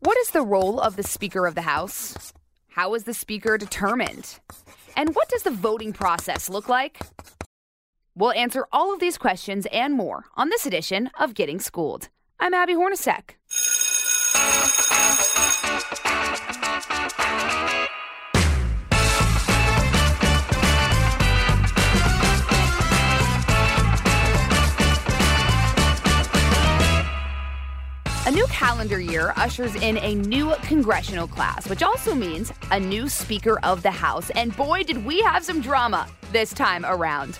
What is the role of the Speaker of the House? How is the Speaker determined? And what does the voting process look like? We'll answer all of these questions and more on this edition of Getting Schooled. I'm Abby Hornacek. New calendar year ushers in a new congressional class, which also means a new Speaker of the House. And boy, did we have some drama this time around.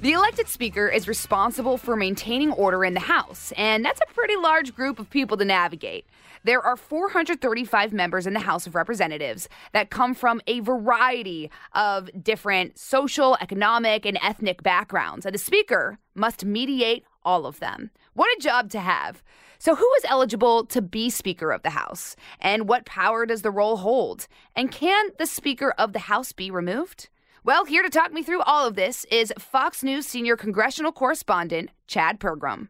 The elected Speaker is responsible for maintaining order in the House, and that's a pretty large group of people to navigate. There are 435 members in the House of Representatives that come from a variety of different social, economic, and ethnic backgrounds, and the Speaker must mediate all of them. What a job to have! So, who is eligible to be Speaker of the House? And what power does the role hold? And can the Speaker of the House be removed? Well, here to talk me through all of this is Fox News senior congressional correspondent Chad Pergram.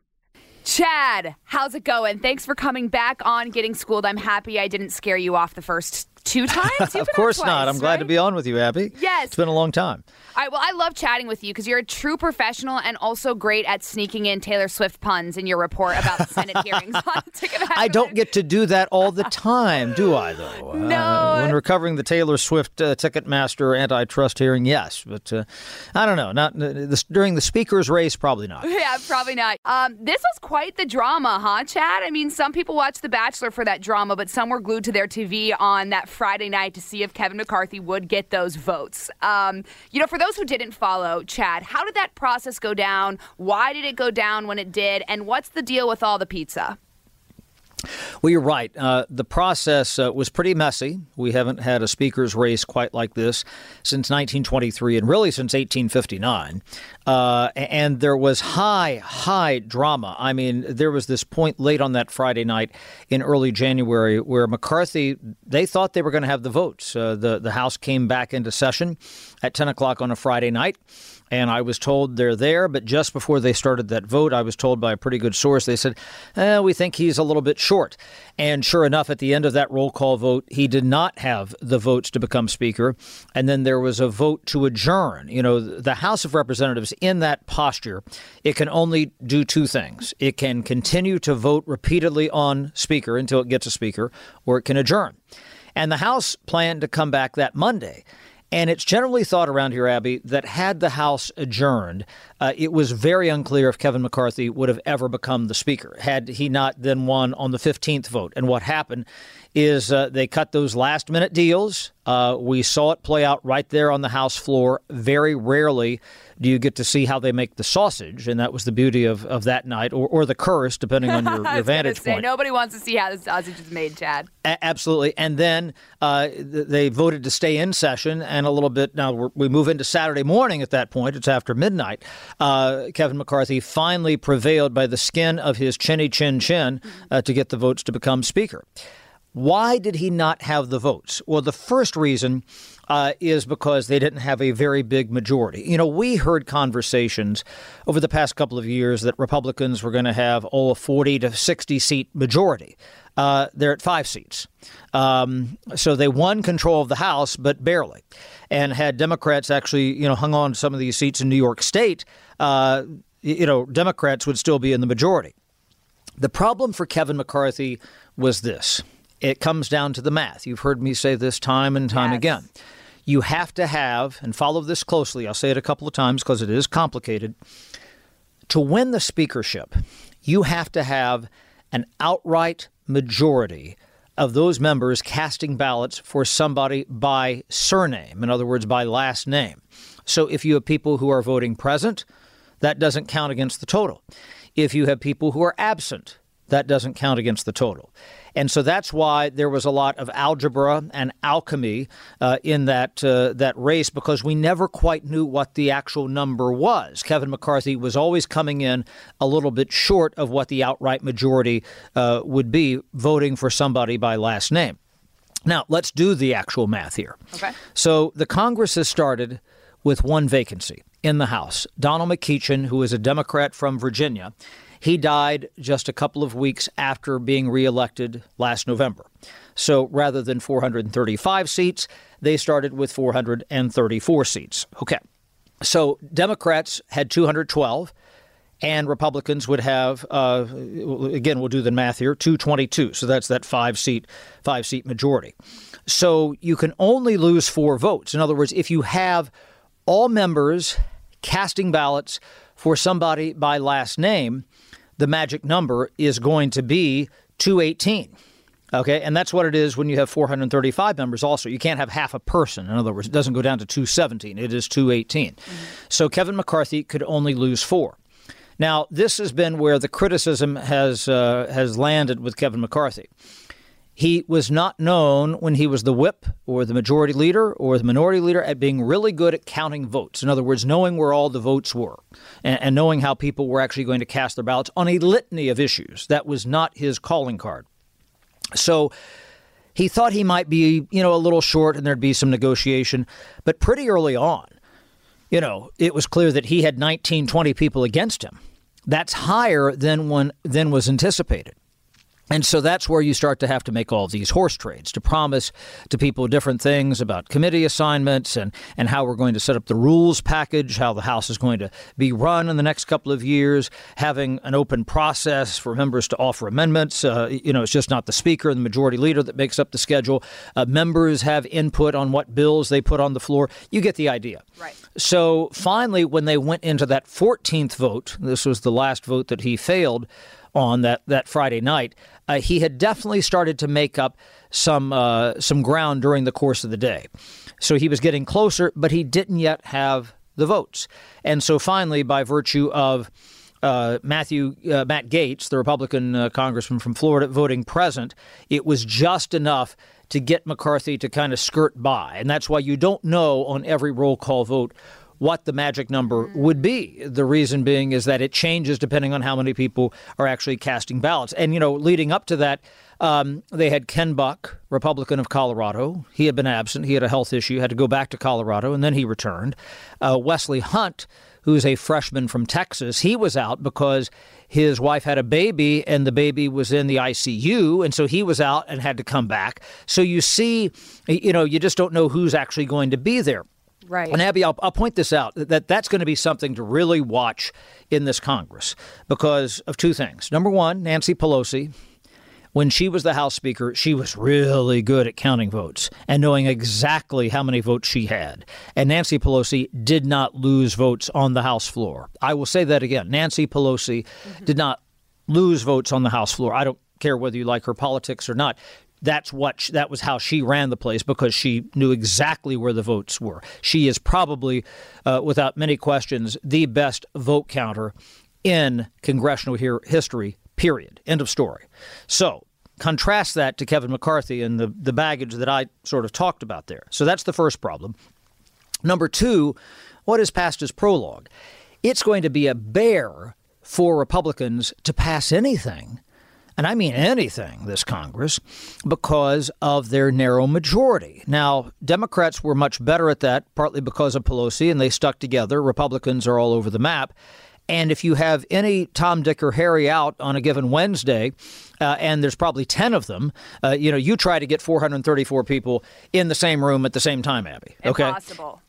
Chad, how's it going? Thanks for coming back on Getting Schooled. I'm happy I didn't scare you off the first two times. of course twice, not. I'm glad to be on with you, Abby. Yes. It's been a long time. All right, well, I love chatting with you because you're a true professional and also great at sneaking in Taylor Swift puns in your report about the Senate hearings on Ticketmaster. I don't get to do that all the time, do I, though? No. Uh, when recovering the Taylor Swift uh, Ticketmaster antitrust hearing, yes. But uh, I don't know. Not uh, this, During the speaker's race, probably not. Yeah, probably not. Um, this was quite the drama, huh, Chad? I mean, some people watched The Bachelor for that drama, but some were glued to their TV on that Friday night to see if Kevin McCarthy would get those votes. Um, you know, for those who didn't follow, Chad, how did that process go down? Why did it go down when it did? And what's the deal with all the pizza? Well, you're right. Uh, the process uh, was pretty messy. We haven't had a speaker's race quite like this since 1923 and really since 1859. Uh, and there was high, high drama. I mean, there was this point late on that Friday night in early January where McCarthy, they thought they were going to have the votes. Uh, the, the House came back into session at 10 o'clock on a Friday night and I was told they're there. But just before they started that vote, I was told by a pretty good source, they said, eh, we think he's a little bit short. And sure enough, at the end of that roll call vote, he did not have the votes to become Speaker. And then there was a vote to adjourn. You know, the House of Representatives in that posture, it can only do two things it can continue to vote repeatedly on Speaker until it gets a Speaker, or it can adjourn. And the House planned to come back that Monday. And it's generally thought around here, Abby, that had the House adjourned, uh, it was very unclear if Kevin McCarthy would have ever become the Speaker had he not then won on the 15th vote. And what happened is uh, they cut those last minute deals. Uh, we saw it play out right there on the House floor. Very rarely do you get to see how they make the sausage, and that was the beauty of, of that night, or, or the curse, depending on your, your vantage say, point. Nobody wants to see how the sausage is made, Chad. A- absolutely. And then uh, they voted to stay in session, and a little bit now we're, we move into Saturday morning at that point. It's after midnight. Uh, Kevin McCarthy finally prevailed by the skin of his chinny chin chin uh, to get the votes to become Speaker. Why did he not have the votes? Well, the first reason uh, is because they didn't have a very big majority. You know, we heard conversations over the past couple of years that Republicans were going to have, oh, a 40 to 60 seat majority. Uh, they're at five seats. Um, so they won control of the House, but barely. And had Democrats actually, you know, hung on to some of these seats in New York State, uh, you know, Democrats would still be in the majority. The problem for Kevin McCarthy was this it comes down to the math. You've heard me say this time and time Yes. again. You have to have, and follow this closely, I'll say it a couple of times because it is complicated. To win the speakership, you have to have an outright majority of those members casting ballots for somebody by surname, in other words, by last name. So if you have people who are voting present, that doesn't count against the total. If you have people who are absent, that doesn't count against the total. And so that's why there was a lot of algebra and alchemy uh, in that uh, that race because we never quite knew what the actual number was. Kevin McCarthy was always coming in a little bit short of what the outright majority uh, would be voting for somebody by last name. Now, let's do the actual math here. Okay. So the Congress has started with one vacancy in the House. Donald McEachin, who is a Democrat from Virginia, he died just a couple of weeks after being reelected last November. So rather than 435 seats, they started with 434 seats. Okay. So Democrats had 212 and Republicans would have uh, again we'll do the math here 222 so that's that five seat five seat majority so you can only lose four votes in other words if you have all members casting ballots for somebody by last name the magic number is going to be 218 Okay, and that's what it is when you have 435 members. Also, you can't have half a person. In other words, it doesn't go down to 217; it is 218. Mm-hmm. So Kevin McCarthy could only lose four. Now, this has been where the criticism has uh, has landed with Kevin McCarthy. He was not known when he was the whip or the majority leader or the minority leader at being really good at counting votes. In other words, knowing where all the votes were and, and knowing how people were actually going to cast their ballots on a litany of issues. That was not his calling card. So he thought he might be, you know, a little short and there'd be some negotiation. But pretty early on, you know, it was clear that he had 19, 20 people against him. That's higher than when than was anticipated. And so that's where you start to have to make all these horse trades to promise to people different things about committee assignments and, and how we're going to set up the rules package, how the House is going to be run in the next couple of years, having an open process for members to offer amendments. Uh, you know, it's just not the Speaker and the Majority Leader that makes up the schedule. Uh, members have input on what bills they put on the floor. You get the idea. Right. So finally, when they went into that 14th vote, this was the last vote that he failed on that, that Friday night, uh, he had definitely started to make up some uh, some ground during the course of the day. So he was getting closer, but he didn't yet have the votes. And so finally, by virtue of uh, Matthew uh, Matt Gaetz, the Republican uh, congressman from Florida, voting present, it was just enough to get McCarthy to kind of skirt by, and that's why you don't know on every roll call vote what the magic number would be. The reason being is that it changes depending on how many people are actually casting ballots. And, you know, leading up to that, um, they had Ken Buck, Republican of Colorado. He had been absent. He had a health issue, had to go back to Colorado, and then he returned. Uh, Wesley Hunt, who's a freshman from Texas, he was out because his wife had a baby and the baby was in the ICU. And so he was out and had to come back. So you see, you know, you just don't know who's actually going to be there. Right. And Abby, I'll, I'll point this out that that's going to be something to really watch in this Congress because of two things. Number one, Nancy Pelosi, when she was the House Speaker, she was really good at counting votes and knowing exactly how many votes she had. And Nancy Pelosi did not lose votes on the House floor. I will say that again. Nancy Pelosi mm-hmm. did not lose votes on the House floor. I don't care whether you like her politics or not that's what she, that was how she ran the place because she knew exactly where the votes were. She is probably, uh, without many questions, the best vote counter in congressional history. Period. End of story. So contrast that to Kevin McCarthy and the the baggage that I sort of talked about there. So that's the first problem. Number two, what is past is prologue. It's going to be a bear for Republicans to pass anything and I mean anything, this Congress, because of their narrow majority. Now, Democrats were much better at that, partly because of Pelosi, and they stuck together. Republicans are all over the map. And if you have any Tom, Dick, or Harry out on a given Wednesday, uh, and there's probably 10 of them, uh, you know, you try to get 434 people in the same room at the same time, Abby. Okay? Impossible.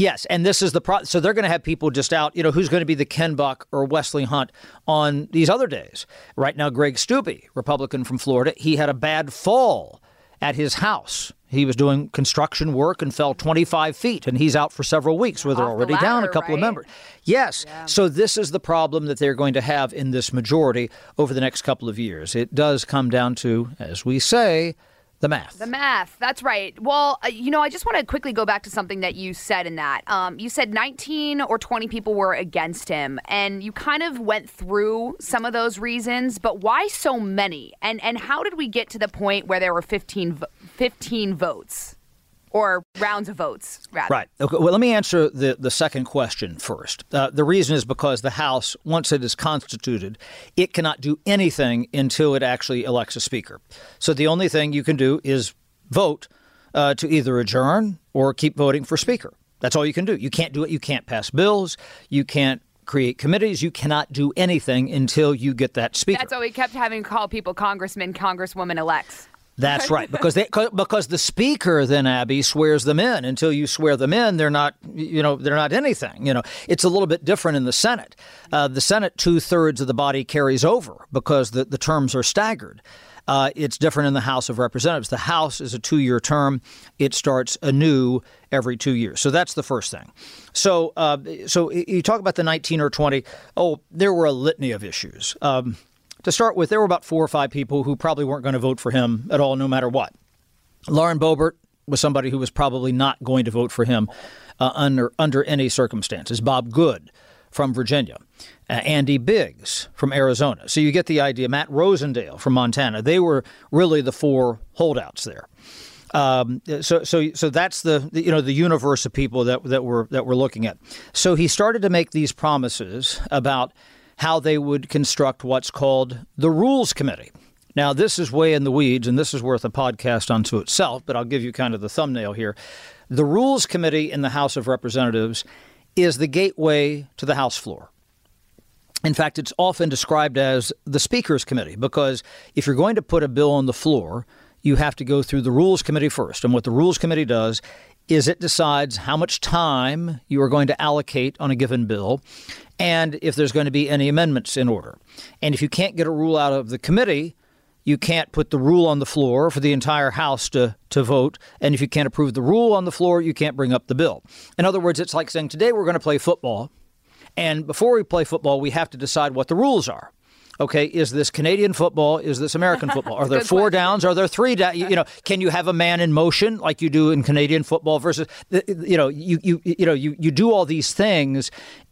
Yes, and this is the pro. So they're going to have people just out. You know, who's going to be the Ken Buck or Wesley Hunt on these other days? Right now, Greg Steube, Republican from Florida, he had a bad fall at his house. He was doing construction work and fell 25 feet, and he's out for several weeks where they're already ladder, down a couple right? of members. Yes. Yeah. So this is the problem that they're going to have in this majority over the next couple of years. It does come down to, as we say, The math. The math. That's right. Well, uh, you know, I just want to quickly go back to something that you said in that. Um, you said 19 or 20 people were against him, and you kind of went through some of those reasons. But why so many? And and how did we get to the point where there were 15, 15 votes? Or rounds of votes, rather. Right. Okay. Well, let me answer the, the second question first. Uh, the reason is because the House, once it is constituted, it cannot do anything until it actually elects a speaker. So the only thing you can do is vote uh, to either adjourn or keep voting for speaker. That's all you can do. You can't do it. You can't pass bills. You can't create committees. You cannot do anything until you get that speaker. That's why we kept having to call people congressmen, congresswoman elects. That's right, because they, because the speaker then Abby swears them in. Until you swear them in, they're not you know they're not anything. You know, it's a little bit different in the Senate. Uh, the Senate, two thirds of the body carries over because the, the terms are staggered. Uh, it's different in the House of Representatives. The House is a two year term. It starts anew every two years. So that's the first thing. So, uh, so you talk about the 19 or 20. Oh, there were a litany of issues. Um, to start with, there were about four or five people who probably weren't going to vote for him at all, no matter what. Lauren Boebert was somebody who was probably not going to vote for him uh, under under any circumstances. Bob Good from Virginia, uh, Andy Biggs from Arizona. So you get the idea. Matt Rosendale from Montana. They were really the four holdouts there. Um, so, so, so that's the, the, you know the universe of people that that we're that we're looking at. So he started to make these promises about how they would construct what's called the Rules Committee. Now, this is way in the weeds, and this is worth a podcast unto itself, but I'll give you kind of the thumbnail here. The Rules Committee in the House of Representatives is the gateway to the House floor. In fact, it's often described as the Speaker's Committee because if you're going to put a bill on the floor, you have to go through the Rules Committee first. And what the Rules Committee does is it decides how much time you are going to allocate on a given bill and if there's going to be any amendments in order. And if you can't get a rule out of the committee, you can't put the rule on the floor for the entire House to, to vote. And if you can't approve the rule on the floor, you can't bring up the bill. In other words, it's like saying, today we're going to play football. And before we play football, we have to decide what the rules are okay, is this Canadian football? Is this American football? Are there four question. downs? Are there three downs? You, you, know, can you have a man in motion like you do in Canadian football versus, you know, you, you, you know, you, you do all these things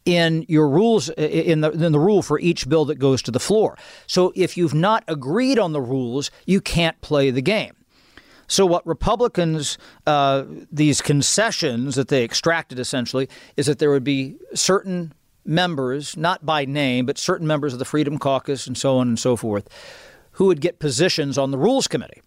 in your rules in the in the rule for each bill that goes to the floor. So if you've not agreed on the rules, you can't play the game. So, what Republicans, uh, these concessions that they extracted essentially, is that there would be certain members, not by name, but certain members of the Freedom Caucus and so on and so forth, who would get positions on the Rules Committee.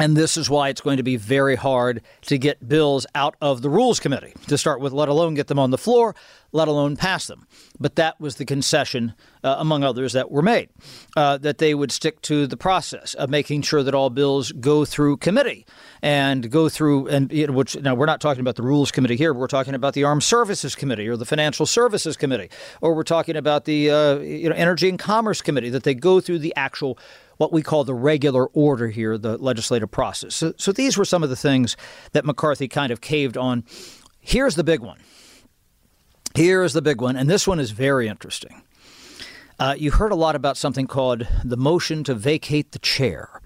And this is why it's going to be very hard to get bills out of the Rules Committee to start with, let alone get them on the floor, let alone pass them. But that was the concession, uh, among others, that were made, uh, that they would stick to the process of making sure that all bills go through committee and go through, and you know, which now we're not talking about the Rules Committee here, we're talking about the Armed Services Committee or the Financial Services Committee, or we're talking about the uh, you know, Energy and Commerce Committee, that they go through the actual what we call the regular order here, the legislative process. So, so these were some of the things that McCarthy kind of caved on. Here's the big one. Here's the big one, and this one is very interesting. Uh, you heard a lot about something called the motion to vacate the chair.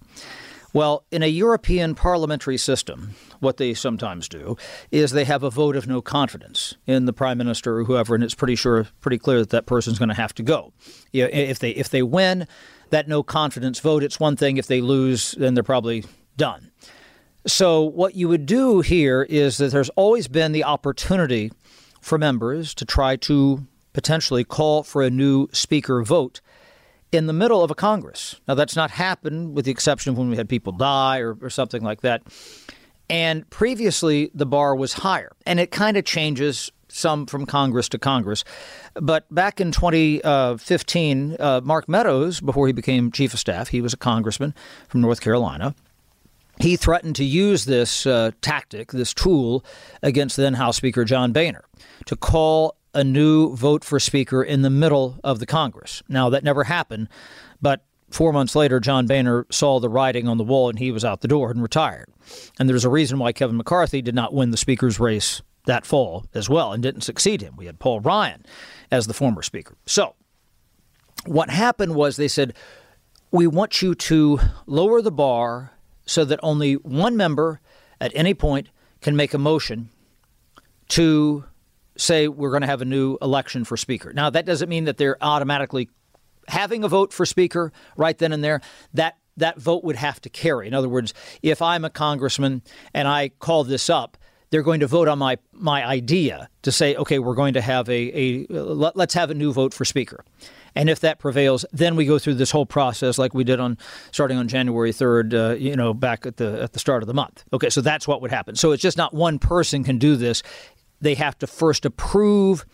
Well, in a European parliamentary system, what they sometimes do is they have a vote of no confidence in the prime minister or whoever, and it's pretty sure, pretty clear that that person's going to have to go. You know, if they if they win, that no confidence vote. It's one thing if they lose, then they're probably done. So, what you would do here is that there's always been the opportunity for members to try to potentially call for a new speaker vote in the middle of a Congress. Now, that's not happened with the exception of when we had people die or, or something like that. And previously, the bar was higher. And it kind of changes some from Congress to Congress. But back in 2015, uh, Mark Meadows, before he became chief of staff, he was a congressman from North Carolina. He threatened to use this uh, tactic, this tool, against then House Speaker John Boehner to call a new vote for Speaker in the middle of the Congress. Now, that never happened, but four months later, John Boehner saw the writing on the wall and he was out the door and retired. And there's a reason why Kevin McCarthy did not win the Speaker's race that fall as well and didn't succeed him. We had Paul Ryan as the former Speaker. So, what happened was they said, We want you to lower the bar so that only one member at any point can make a motion to say we're going to have a new election for Speaker. Now, that doesn't mean that they're automatically having a vote for Speaker right then and there. That that vote would have to carry. In other words, if I'm a congressman and I call this up, they're going to vote on my my idea to say, okay, we're going to have a, a let's have a new vote for Speaker. And if that prevails, then we go through this whole process like we did on starting on January 3rd, uh, you know, back at the at the start of the month. Okay, so that's what would happen. So it's just not one person can do this they have to first approve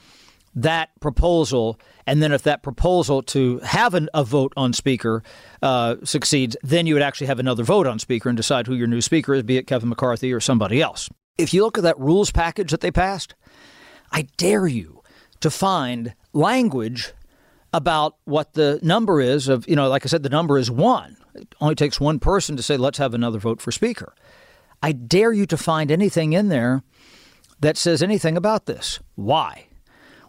that proposal, and then if that proposal to have an, a vote on speaker uh, succeeds, then you would actually have another vote on speaker and decide who your new speaker is, be it Kevin McCarthy or somebody else. If you look at that rules package that they passed, I dare you to find language about what the number is of, you know, like I said, the number is one. It only takes one person to say, let's have another vote for speaker. I dare you to find anything in there that says anything about this. Why?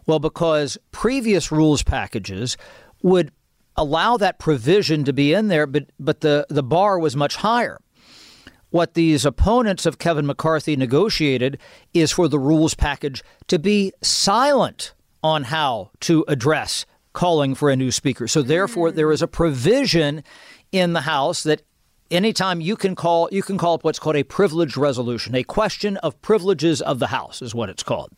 Well, because previous rules packages would allow that provision to be in there, but, but the, the bar was much higher. What these opponents of Kevin McCarthy negotiated is for the rules package to be silent on how to address calling for a new speaker. So, therefore, there is a provision in the House that anytime you can call you can call up what's called a privilege resolution, a question of privileges of the House is what it's called.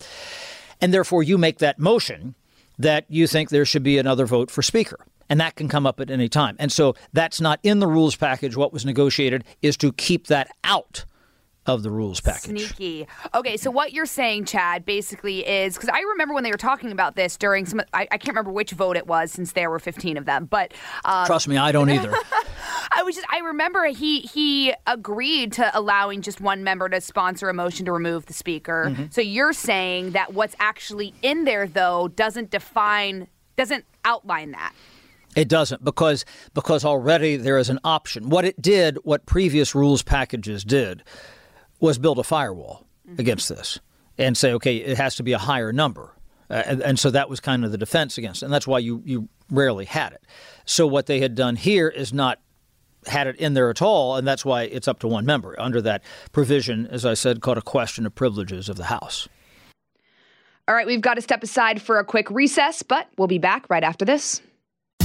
And therefore you make that motion that you think there should be another vote for speaker. And that can come up at any time. And so that's not in the rules package. What was negotiated is to keep that out of the rules package. Sneaky. Okay, so what you're saying, Chad, basically is because I remember when they were talking about this during some, I, I, can't remember which vote it was since there were 15 of them, but um, trust me, I don't either. I was just, I remember he he agreed to allowing just one member to sponsor a motion to remove the speaker. Mm-hmm. So you're saying that what's actually in there though doesn't define, doesn't outline that. It doesn't because because already there is an option. What it did, what previous rules packages did, was build a firewall mm-hmm. against this and say, okay, it has to be a higher number. Uh, and, and, so that was kind of the defense against it. And that's why you, you rarely had it. So what they had done here is not had it in there at all, and that's why it's up to one member under that provision, as I said, called a question of privileges of the House. All right, we've got to step aside for a quick recess, but we'll be back right after this.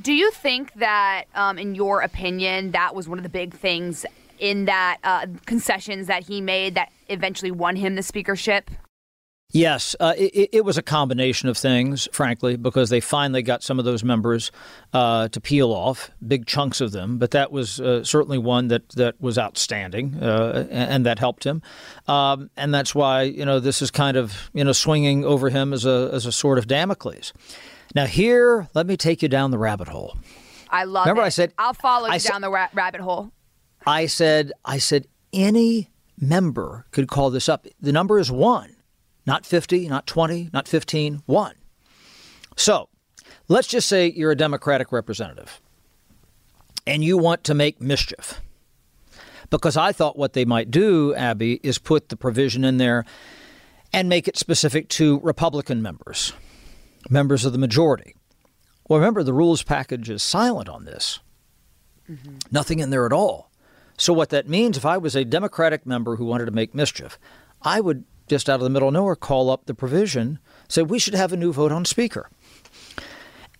Do you think that, um, in your opinion, that was one of the big things in that uh, concessions that he made that eventually won him the speakership? Yes, uh, it, it, was a combination of things, frankly, because they finally got some of those members uh, to peel off, big chunks of them. But that was uh, certainly one that, that was outstanding, uh, and, and, that helped him. Um, and that's why you know this is kind of you know swinging over him as a as a sword of Damocles. Now, here, let me take you down the rabbit hole. I love Remember it. I said I'll follow you down the ra- rabbit hole. I said I said any member could call this up. The number is 1. Not 50, not 20, not 15, 1. So, let's just say you're a Democratic representative and you want to make mischief. Because I thought what they might do, Abby, is put the provision in there and make it specific to Republican members members of the majority. Well, remember, the rules package is silent on this. Mm-hmm. Nothing in there at all. So, what that means, if I was a Democratic member who wanted to make mischief, I would just out of the middle of nowhere call up the provision, say we should have a new vote on Speaker.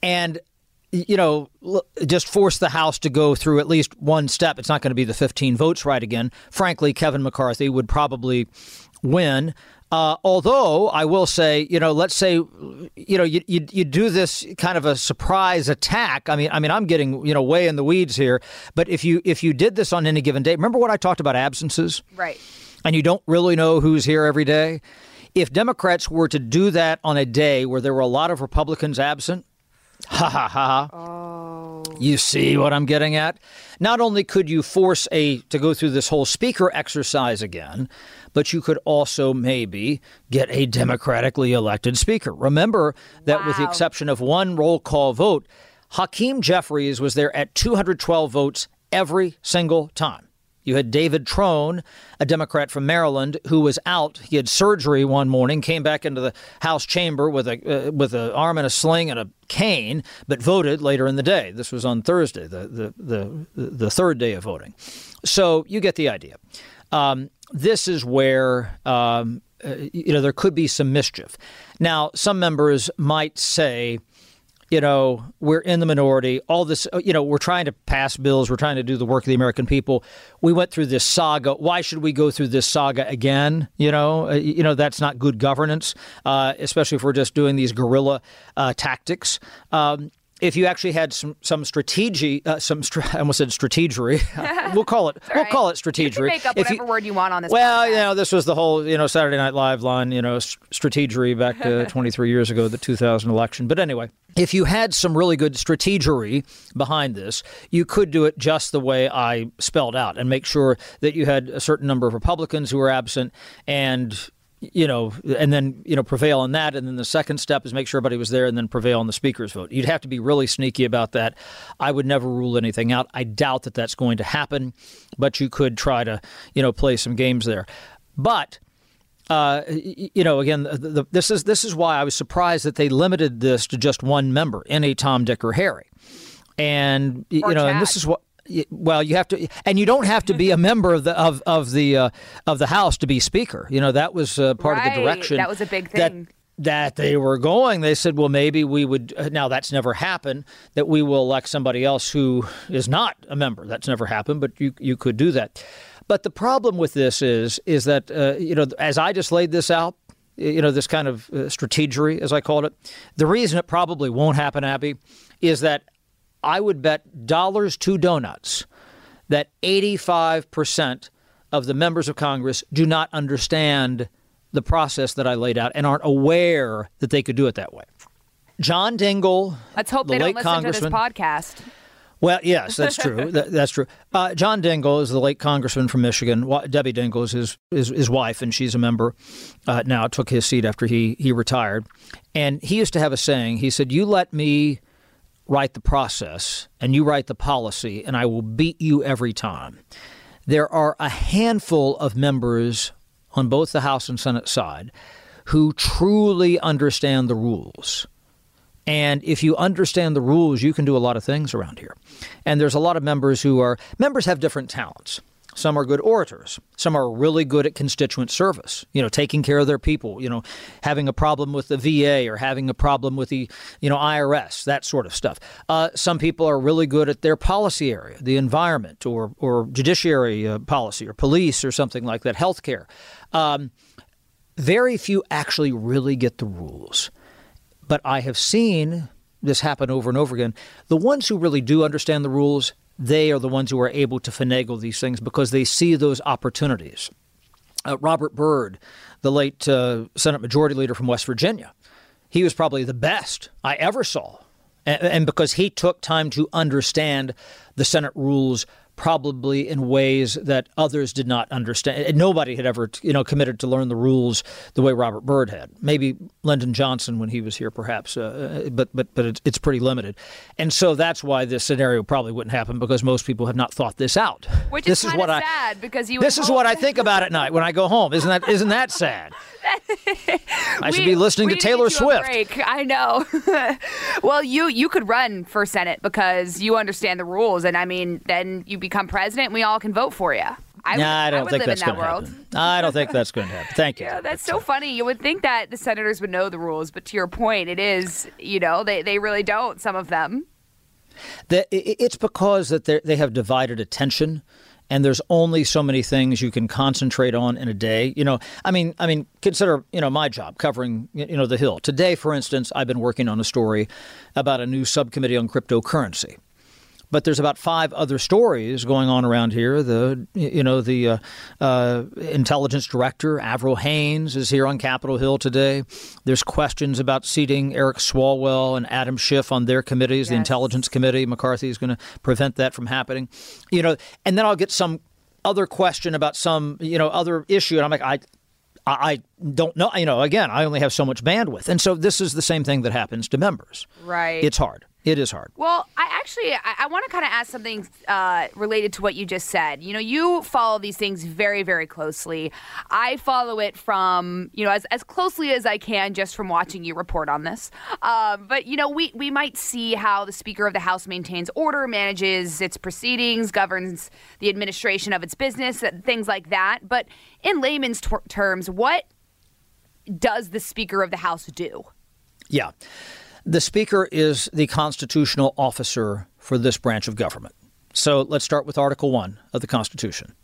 And, you know, just force the House to go through at least one step. It's not going to be the 15 votes right again. Frankly, Kevin McCarthy would probably win. Uh, although I will say, you know, let's say, you know, you, you, you do this kind of a surprise attack. I mean, I mean, I'm getting you know way in the weeds here. But if you if you did this on any given day, remember what I talked about absences, right? And you don't really know who's here every day. If Democrats were to do that on a day where there were a lot of Republicans absent, ha ha ha. Oh. You see what I'm getting at? Not only could you force a to go through this whole speaker exercise again, but you could also maybe get a democratically elected speaker. Remember that wow. with the exception of one roll call vote, Hakeem Jeffries was there at 212 votes every single time. You had David Trone, a Democrat from Maryland, who was out. He had surgery one morning, came back into the House chamber with a uh, with an arm in a sling and a cane, but voted later in the day. This was on Thursday, the the the, the third day of voting. So you get the idea. Um, this is where um, uh, you know there could be some mischief. Now, some members might say you know, we're in the minority. All this, you know, we're trying to pass bills. We're trying to do the work of the American people. We went through this saga. Why should we go through this saga again? You know, uh, you know that's not good governance, uh, especially if we're just doing these guerrilla uh, tactics. Um, if you actually had some some strategy, uh, some I almost said strategery. we'll call it we'll call it strategery. make up whatever you, word you want on this. Well, podcast. you know, this was the whole you know Saturday Night Live line, you know, strategery back to 23 years ago, the 2000 election. But anyway, if you had some really good strategery behind this, you could do it just the way I spelled out and make sure that you had a certain number of Republicans who were absent and you know, and then you know prevail on that, and then the second step is make sure everybody was there, and then prevail on the speaker's vote. You'd have to be really sneaky about that. I would never rule anything out. I doubt that that's going to happen, but you could try to you know play some games there. But uh, you know, again, the, the, this is this is why I was surprised that they limited this to just one member, any Tom, Dick, or Harry, and or you know, Chad. and this is what well, you have to, and you don't have to be a member of the of of the uh, of the House to be Speaker. You know that was uh, part right. of the direction. That was a big thing. That, that they were going. They said, well, maybe we would. Uh, now that's never happened. That we will elect somebody else who is not a member. That's never happened. But you you could do that. But the problem with this is is that uh, you know as I just laid this out, you know this kind of uh, strategery as I called it. The reason it probably won't happen, Abby, is that I would bet dollars to donuts that 85% of the members of Congress do not understand the process that I laid out and aren't aware that they could do it that way. John Dingell. Let's hope the they late don't listen to this podcast. Well, yes, that's true. that, that's true. Uh, John Dingell is the late congressman from Michigan. Debbie Dingell is his, his, his wife, and she's a member uh, now. Took his seat after he he retired, and he used to have a saying. He said, "You let me write the process and you write the policy, and I will beat you every time. There are a handful of members on both the House and Senate side who truly understand the rules. And if you understand the rules, you can do a lot of things around here. And there's a lot of members who are, members have different talents. Some are good orators. Some are really good at constituent service, you know, taking care of their people, you know, having a problem with the VA or having a problem with the, you know, IRS, that sort of stuff. Uh, some people are really good at their policy area, the environment or, or judiciary uh, policy or police or something like that, healthcare. Um, very few actually really get the rules. But I have seen this happen over and over again. The ones who really do understand the rules they are the ones who are able to finagle these things because they see those opportunities. Uh, Robert Byrd, the late uh, Senate Majority Leader from West Virginia, he was probably the best I ever saw. And, and because he took time to understand the Senate rules probably in ways that others did not understand. Nobody had ever, you know, committed to learn the rules the way Robert Byrd had. Maybe Lyndon Johnson when he was here, perhaps, uh, but but but it's, it's pretty limited. And so that's why this scenario probably wouldn't happen because most people have not thought this out. Which this is, is what sad I, because you. This is what I think about at night when I go home. Isn't that isn't that sad? I should We- be listening to Taylor Swift. I know. well, you you could run for Senate because you understand the rules, and I mean, then you become president, and we all can vote for you. I, Nah, would, I don't would think live that's in that going to world. happen. I don't think that's going to happen. Thank you. Yeah, that's so funny. You would think that the senators would know the rules, but to your point, it is, you know, they, they really don't, some of them. The, it's because that they have divided attention, and there's only so many things you can concentrate on in a day. You know, I mean, I mean, consider you know my job covering you know the Hill. Today, for instance, I've been working on a story about a new subcommittee on cryptocurrency. But there's about five other stories going on around here. The you know the uh, uh, intelligence director Avril Haines is here on Capitol Hill today. There's questions about seating Eric Swalwell and Adam Schiff on their committees, yes. the Intelligence Committee. McCarthy is going to prevent that from happening. You know, and then I'll get some other question about some you know other issue, and I'm like I. I don't know. You know, again, I only have so much bandwidth. And so this is the same thing that happens to members. Right. It's hard. It is hard. Well, I actually I, I want to kind of ask something uh, related to what you just said. You know, you follow these things very very closely. I follow it from you know as, as closely as I can just from watching you report on this. Uh, but you know, we we might see how the Speaker of the House maintains order, manages its proceedings, governs the administration of its business, things like that. But in layman's ter- terms, what does the Speaker of the House do? Yeah. The Speaker is the constitutional officer for this branch of government. So let's start with Article 1 of the Constitution.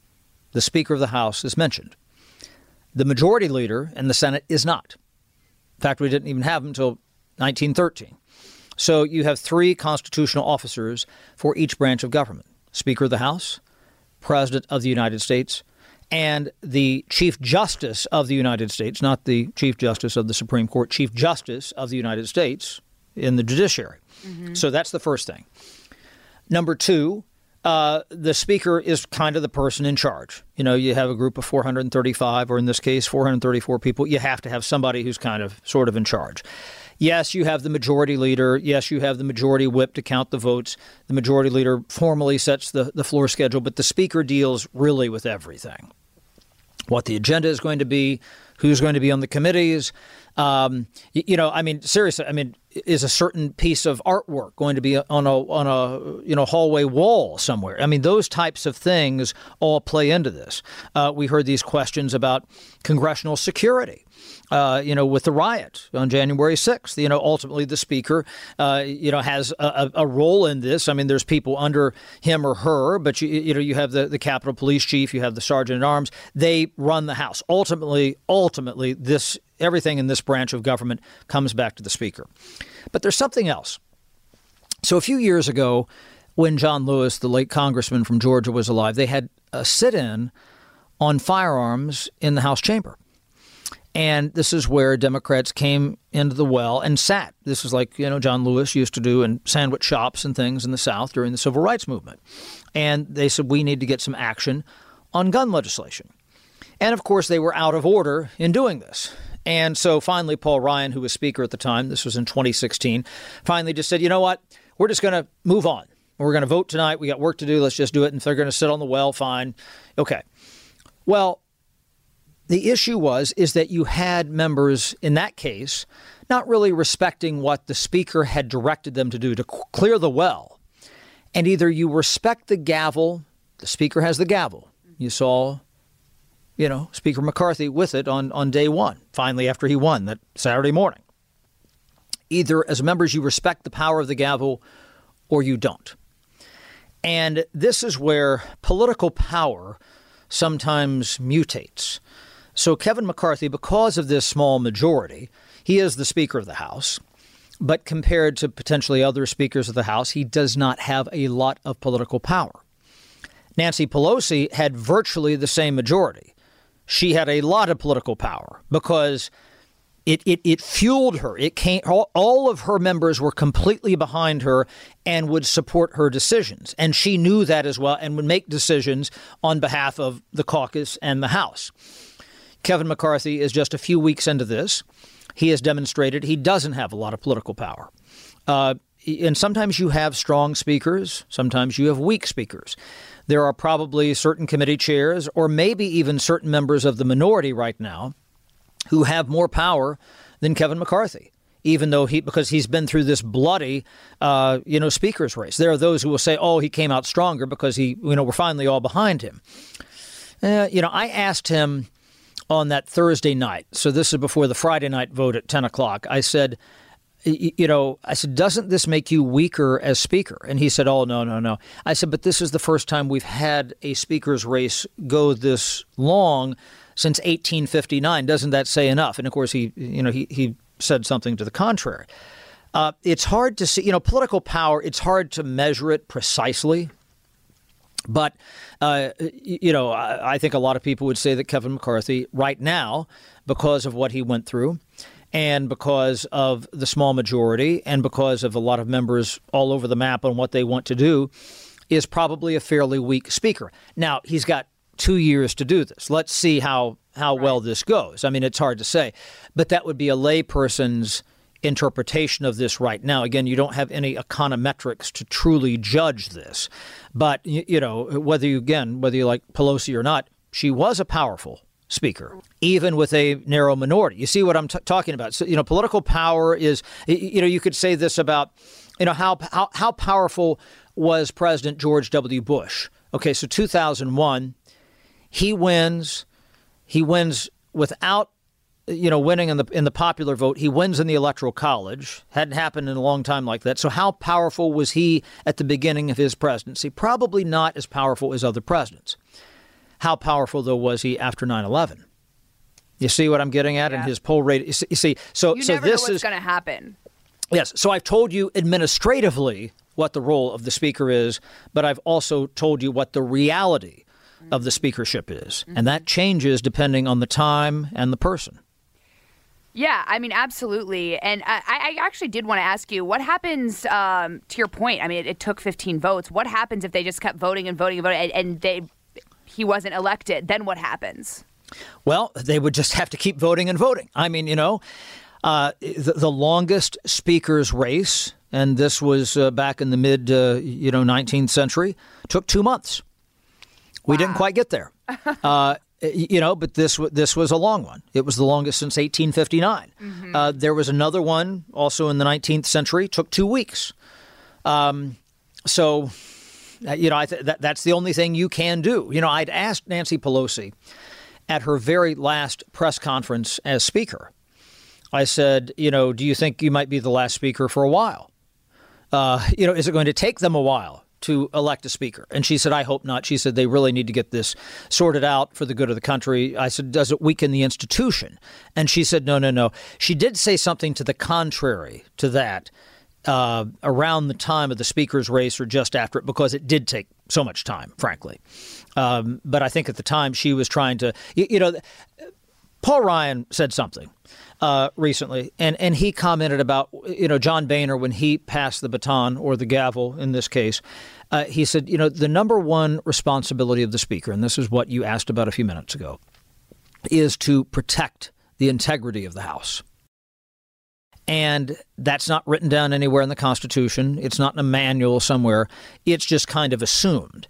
The Speaker of the House is mentioned. The Majority Leader in the Senate is not. In fact, we didn't even have him until 1913. So you have three constitutional officers for each branch of government Speaker of the House, President of the United States, and the Chief Justice of the United States, not the Chief Justice of the Supreme Court, Chief Justice of the United States, in the judiciary. Mm-hmm. So that's the first thing. Number two, uh, the speaker is kind of the person in charge. You know, you have a group of 435, or in this case, 434 people. You have to have somebody who's kind of sort of in charge. Yes, you have the majority leader. Yes, you have the majority whip to count the votes. The majority leader formally sets the, the floor schedule, but the speaker deals really with everything. What the agenda is going to be, who's going to be on the committees, um, you, know, I mean, seriously, I mean, is a certain piece of artwork going to be on a on a you know hallway wall somewhere? I mean, those types of things all play into this. Uh, we heard these questions about congressional security. Uh, you know, with the riot on January 6th. You know, ultimately the speaker, uh, you know, has a, a, role in this. I mean, there's people under him or her, but you, you know, you have the, the Capitol Police Chief, you have the Sergeant at Arms. They run the House. Ultimately, ultimately, this everything in this branch of government comes back to the Speaker. But there's something else. So a few years ago, when John Lewis, the late congressman from Georgia, was alive, they had a sit in on firearms in the House chamber. And this is where Democrats came into the well and sat. This is like, you know, John Lewis used to do in sandwich shops and things in the South during the Civil Rights Movement. And they said, we need to get some action on gun legislation. And of course, they were out of order in doing this. And so finally, Paul Ryan, who was Speaker at the time, this was in 2016, finally just said, you know what? We're just going to move on. We're going to vote tonight. We got work to do. Let's just do it. And if they're going to sit on the well, fine. Okay. Well, the issue was is that you had members in that case not really respecting what the speaker had directed them to do to clear the well. And either you respect the gavel, the speaker has the gavel. You saw you know, Speaker McCarthy with it on, on day one, finally after he won that Saturday morning. Either as members you respect the power of the gavel or you don't. And this is where political power sometimes mutates. So, Kevin McCarthy, because of this small majority, he is the Speaker of the House. But compared to potentially other speakers of the House, he does not have a lot of political power. Nancy Pelosi had virtually the same majority she had a lot of political power because it, it, it fueled her. It came, all, all of her members were completely behind her and would support her decisions. And she knew that as well and would make decisions on behalf of the caucus and the House. Kevin McCarthy is just a few weeks into this. He has demonstrated he doesn't have a lot of political power. Uh, and sometimes you have strong speakers, sometimes you have weak speakers there are probably certain committee chairs or maybe even certain members of the minority right now who have more power than Kevin McCarthy. Even though he, because he's been through this bloody, uh, you know, speakers race. There are those who will say, "Oh, he came out stronger because he, you know, we're finally all behind him." Uh, you know, I asked him on that Thursday night. So this is before the Friday night vote at ten o'clock. I said, you know, I said, doesn't this make you weaker as speaker? And he said, oh, no, no, no. I said, but this is the first time we've had a speaker's race go this long since 1859. Doesn't that say enough? And of course, he, you know, he, he said something to the contrary. Uh, it's hard to see, you know, political power, it's hard to measure it precisely. But, uh, you know, I, I think a lot of people would say that Kevin McCarthy, right now, because of what he went through, and because of the small majority, and because of a lot of members all over the map on what they want to do, is probably a fairly weak speaker. Now, he's got two years to do this. Let's see how, how right. well this goes. I mean, it's hard to say, but that would be a layperson's interpretation of this right now. Again, you don't have any econometrics to truly judge this, but you know whether you again whether you like Pelosi or not, she was a powerful speaker, even with a narrow minority. You see what I'm t- talking about? So you know, political power is you know you could say this about you know how how, how powerful was President George W. Bush. Okay, so 2001, he wins. He wins without you know, winning in the in the popular vote. He wins in the electoral college. Hadn't happened in a long time like that. So how powerful was he at the beginning of his presidency? Probably not as powerful as other presidents. How powerful though was he after 9/11? You see what I'm getting at? Yeah. And his poll rate. You see, so you so this know what's is going to happen. Yes. So I've told you administratively what the role of the speaker is, but I've also told you what the reality of the speakership is, mm-hmm. and that changes depending on the time and the person. Yeah, I mean, absolutely. And I, I actually did want to ask you what happens um, to your point. I mean, it, it, took 15 votes. What happens if they just kept voting and voting and voting and, and they he wasn't elected? Then what happens? Well, they would just have to keep voting and voting. I mean, you know, uh, the, the, longest speaker's race, and this was uh, back in the mid, uh, you know, 19th century, took two months. We wow. didn't quite get there. Uh, you know, but this this was a long one. It was the longest since 1859. Mm-hmm. Uh, there was another one also in the 19th century. Took two weeks. Um, so, you know, th- that, that's the only thing you can do. You know, I'd asked Nancy Pelosi at her very last press conference as Speaker. I said, you know, do you think you might be the last Speaker for a while? Uh, you know, is it going to take them a while to elect a speaker? And she said, I hope not. She said, they really need to get this sorted out for the good of the country. I said, does it weaken the institution? And she said, no, no, no. She did say something to the contrary to that uh, around the time of the speaker's race or just after it because it did take so much time, frankly. Um, but I think at the time she was trying to, you, you know, Paul Ryan said something uh, recently, and, and he commented about you know John Boehner when he passed the baton or the gavel in this case. Uh, he said, you know, the number one responsibility of the speaker, and this is what you asked about a few minutes ago, is to protect the integrity of the House. And that's not written down anywhere in the Constitution. It's not in a manual somewhere. It's just kind of assumed.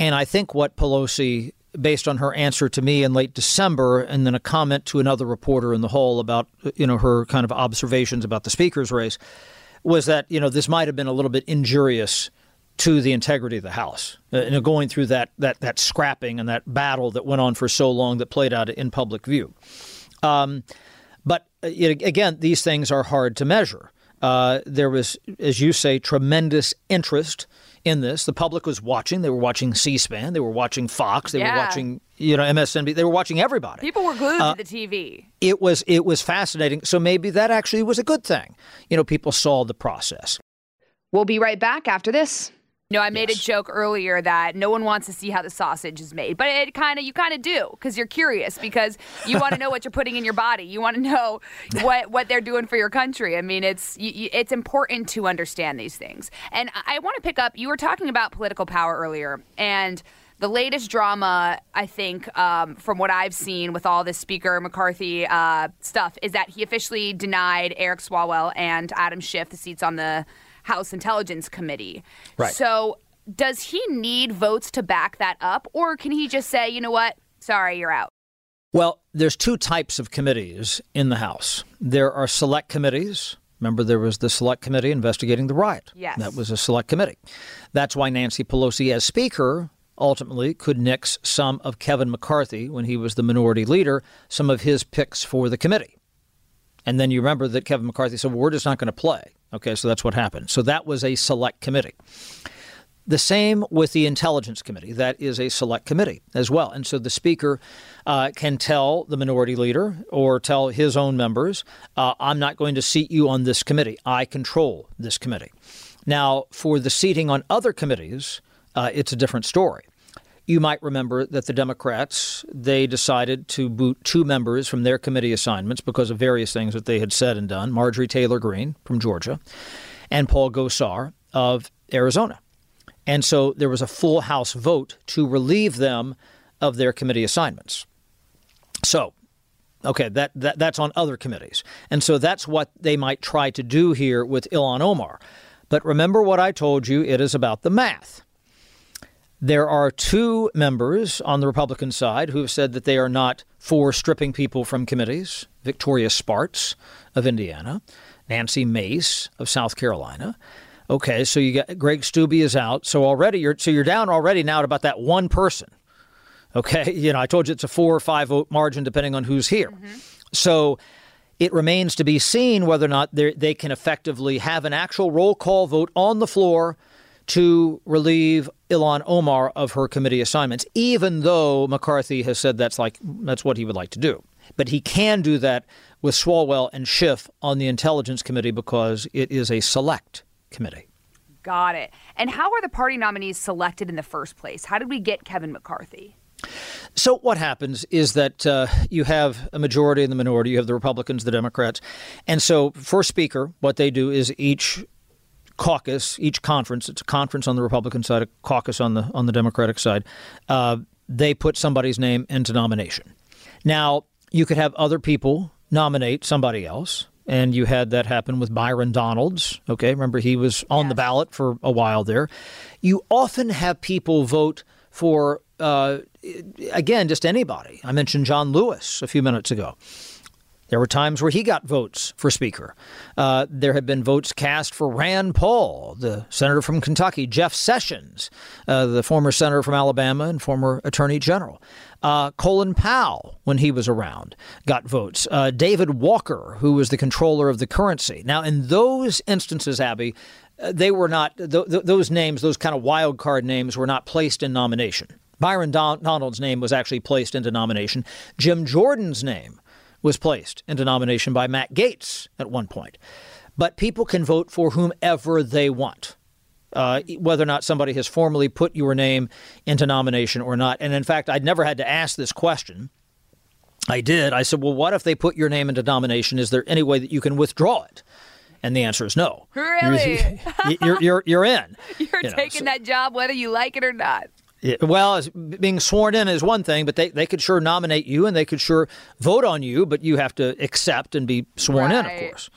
And I think what Pelosi based on her answer to me in late December, and then a comment to another reporter in the Hall about you know her kind of observations about the speaker's race, was that you know this might have been a little bit injurious to the integrity of the House, uh, you know, going through that that that scrapping and that battle that went on for so long that played out in public view. Um, but uh, again, these things are hard to measure. Uh, there was, as you say, tremendous interest in this. The public was watching. They were watching C-SPAN. They were watching Fox. They yeah. were watching, you know, MSNBC. They were watching everybody. People were glued uh, to the TV. It was it was fascinating. So maybe that actually was a good thing. You know, people saw the process. We'll be right back after this. No, I made yes. a joke earlier that no one wants to see how the sausage is made, but it kind of you kind of do because you're curious because you want to know what you're putting in your body. You want to know what what they're doing for your country. I mean, it's you, it's important to understand these things. And I, want to pick up. You were talking about political power earlier, and the latest drama, I think, um, from what I've seen with all this Speaker McCarthy uh, stuff, is that he officially denied Eric Swalwell and Adam Schiff the seats on the House Intelligence Committee. Right. So does he need votes to back that up, or can he just say, you know what, sorry, you're out? Well, there's two types of committees in the House. There are select committees. Remember, there was the select committee investigating the riot. Yes. That was a select committee. That's why Nancy Pelosi, as Speaker, ultimately could nix some of Kevin McCarthy, when he was the minority leader, some of his picks for the committee. And then you remember that Kevin McCarthy said, well, we're just not going to play. Okay, so that's what happened. So that was a select committee. The same with the Intelligence Committee. That is a select committee as well. And so the Speaker uh, can tell the minority leader or tell his own members, uh, I'm not going to seat you on this committee. I control this committee. Now, for the seating on other committees, uh, it's a different story. You might remember that the Democrats they decided to boot two members from their committee assignments because of various things that they had said and done. Marjorie Taylor Greene from Georgia, and Paul Gosar of Arizona. And so there was a full House vote to relieve them of their committee assignments. So, okay, that, that that's on other committees. And so that's what they might try to do here with Ilhan Omar. But remember what I told you, it is about the math. There are two members on the Republican side who have said that they are not for stripping people from committees Victoria Spartz of Indiana, Nancy Mace of South Carolina. Okay, so you got Greg Steube is out. So already you're so you're down already now at about that one person. Okay, you know I told you it's a four or five vote margin depending on who's here. Mm-hmm. So it remains to be seen whether or not they can effectively have an actual roll call vote on the floor to relieve Ilhan Omar of her committee assignments, even though McCarthy has said that's like that's what he would like to do. But he can do that with Swalwell and Schiff on the Intelligence Committee because it is a select committee. Got it. And how are the party nominees selected in the first place? How did we get Kevin McCarthy? So what happens is that uh, you have a majority and the minority. You have the Republicans, the Democrats, and so for Speaker, what they do is each caucus, each conference. It's a conference on the Republican side, a caucus on the on the Democratic side. Uh, they put somebody's name into nomination. Now you could have other people nominate somebody else and you had that happen with Byron Donalds. Okay, remember he was on the ballot for a while there. You often have people vote for, uh, again, just anybody. I mentioned John Lewis a few minutes ago. There were times where he got votes for Speaker. Uh, there have been votes cast for Rand Paul, the senator from Kentucky, Jeff Sessions, uh, the former senator from Alabama and former attorney general. Uh, Colin Powell, when he was around, got votes. Uh, David Walker, who was the controller of the currency. Now, in those instances, Abby, uh, they were not, th- th- those names, those kind of wild card names, were not placed in nomination. Byron Don- Donalds' name was actually placed into nomination. Jim Jordan's name was placed into nomination by Matt Gaetz at one point. But people can vote for whomever they want. Uh, whether or not somebody has formally put your name into nomination or not. And in fact, I'd never had to ask this question. I did. I said, well, what if they put your name into nomination? Is there any way that you can withdraw it? And the answer is no. Really? You're, you're, you're, you're in. You're you know, taking so. that job whether you like it or not. Yeah, well, being sworn in is one thing, but they, they could sure nominate you and they could sure vote on you, but you have to accept and be sworn right. in, of course.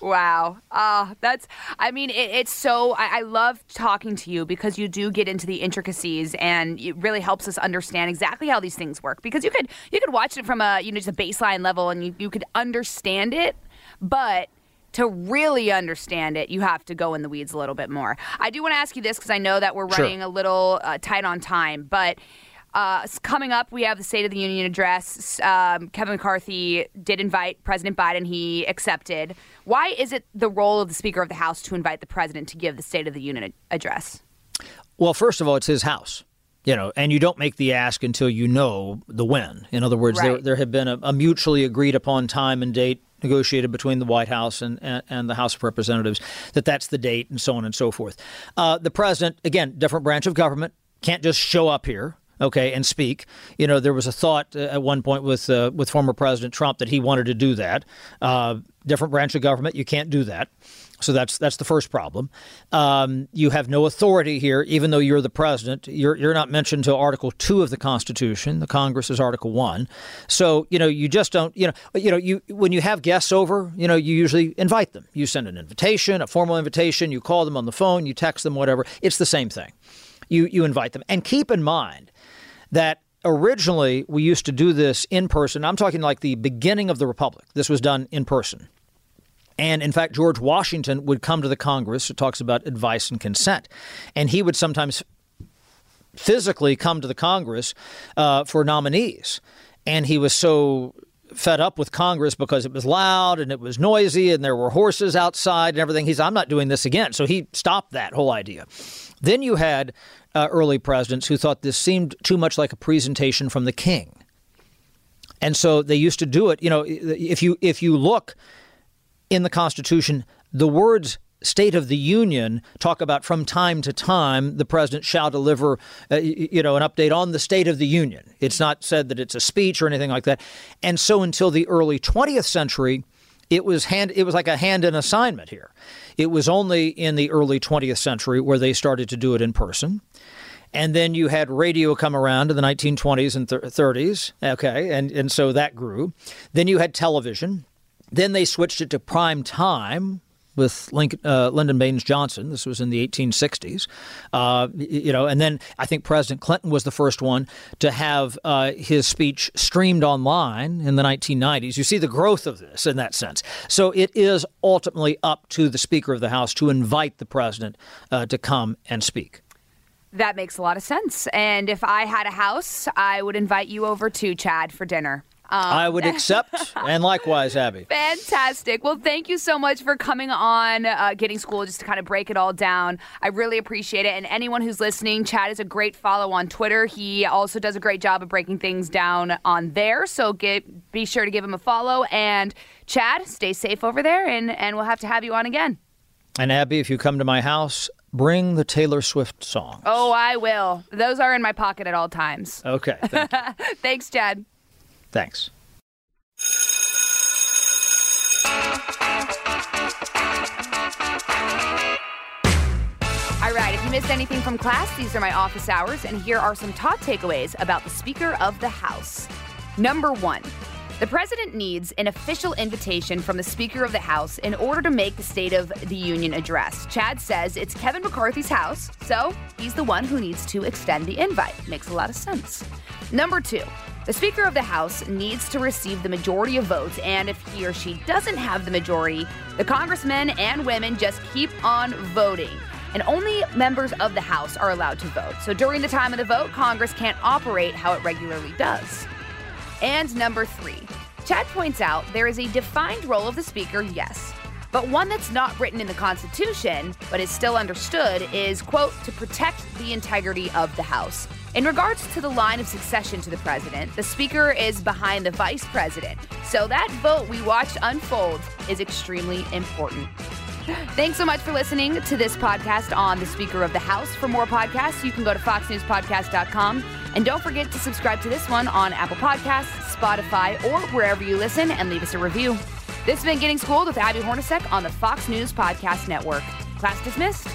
Wow. Uh, that's, I mean, it, it's so, I, I, love talking to you because you do get into the intricacies and it really helps us understand exactly how these things work because you could, you could watch it from a, you know, just a baseline level and you, you could understand it, but to really understand it, you have to go in the weeds a little bit more. I do want to ask you this because I know that we're running sure. a little uh, tight on time, but uh, coming up, we have the State of the Union address. Um, Kevin McCarthy did invite President Biden. He accepted. Why is it the role of the Speaker of the House to invite the President to give the State of the Union address? Well, first of all, it's his house you know, and you don't make the ask until you know the when. In other words, right. there there have been a, a, mutually agreed upon time and date negotiated between the White House and, and, and, the House of Representatives that that's the date and so on and so forth. Uh, the president, again, different branch of government, can't just show up here. Okay, and speak. You know, there was a thought uh, at one point with uh, with former President Trump that he wanted to do that. Uh, different branch of government, you can't do that. So that's that's the first problem. Um, you have no authority here, even though you're the president. You're you're not mentioned to Article Two of the Constitution. The Congress is Article One. So you know you just don't you know you know you when you have guests over, you know you usually invite them. You send an invitation, a formal invitation. You call them on the phone. You text them, whatever. It's the same thing. You you invite them, and keep in mind that originally we used to do this in person. I'm talking like the beginning of the republic. This was done in person. And in fact, George Washington would come to the Congress. It talks about advice and consent. And he would sometimes physically come to the Congress uh, for nominees. And he was so fed up with Congress because it was loud and it was noisy and there were horses outside and everything. He's, I'm not doing this again. So he stopped that whole idea. Then you had uh, early presidents who thought this seemed too much like a presentation from the king. And so they used to do it. You know, if you if you look in the Constitution, the words State of the Union talk about from time to time the president shall deliver, uh, you know, an update on the State of the Union. It's not said that it's a speech or anything like that. And so until the early 20th century, it was hand it was like a hand in assignment here. It was only in the early 20th century where they started to do it in person. And then you had radio come around in the 1920s and 30s. Okay. And, and so that grew. Then you had television. Then they switched it to prime time with Lincoln, uh, Lyndon Baines Johnson. This was in the 1860s, uh, you know, and then I think President Clinton was the first one to have uh, his speech streamed online in the 1990s. You see the growth of this in that sense. So it is ultimately up to the Speaker of the House to invite the president uh, to come and speak. That makes a lot of sense. And if I had a house, I would invite you over to Chad for dinner. Um, I would accept, and likewise, Abby. Fantastic. Well, thank you so much for coming on uh, Getting School just to kind of break it all down. I really appreciate it. And anyone who's listening, Chad is a great follow on Twitter. He also does a great job of breaking things down on there. So get, be sure to give him a follow. And Chad, stay safe over there, and, and we'll have to have you on again. And Abby, if you come to my house, bring the Taylor Swift song. Oh, I will. Those are in my pocket at all times. Okay. Thank Thanks, Chad. Thanks. All right, if you missed anything from class, these are my office hours, and here are some top takeaways about the Speaker of the House. Number one, the president needs an official invitation from the Speaker of the House in order to make the State of the Union address. Chad says it's Kevin McCarthy's house, so he's the one who needs to extend the invite. Makes a lot of sense. Number two, the Speaker of the House needs to receive the majority of votes, and if he or she doesn't have the majority, the congressmen and women just keep on voting. And only members of the House are allowed to vote. So during the time of the vote, Congress can't operate how it regularly does. And number three, Chad points out there is a defined role of the Speaker, yes, but one that's not written in the Constitution, but is still understood, is, quote, to protect the integrity of the House. In regards to the line of succession to the president, the speaker is behind the vice president. So that vote we watched unfold is extremely important. Thanks so much for listening to this podcast on the Speaker of the House. For more podcasts, you can go to foxnewspodcast.com. And don't forget to subscribe to this one on Apple Podcasts, Spotify, or wherever you listen and leave us a review. This has been Getting Schooled with Abby Hornacek on the Fox News Podcast Network. Class dismissed.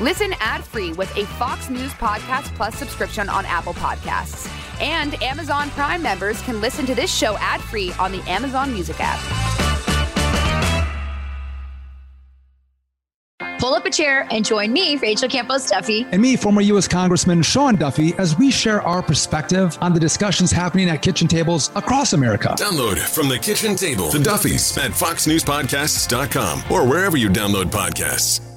Listen ad free with a Fox News Podcast Plus subscription on Apple Podcasts. And Amazon Prime members can listen to this show ad free on the Amazon Music app. Pull up a chair and join me, Rachel Campos Duffy, and me, former U.S. Congressman Sean Duffy, as we share our perspective on the discussions happening at kitchen tables across America. Download from the kitchen table the Duffys at foxnewspodcasts.com or wherever you download podcasts.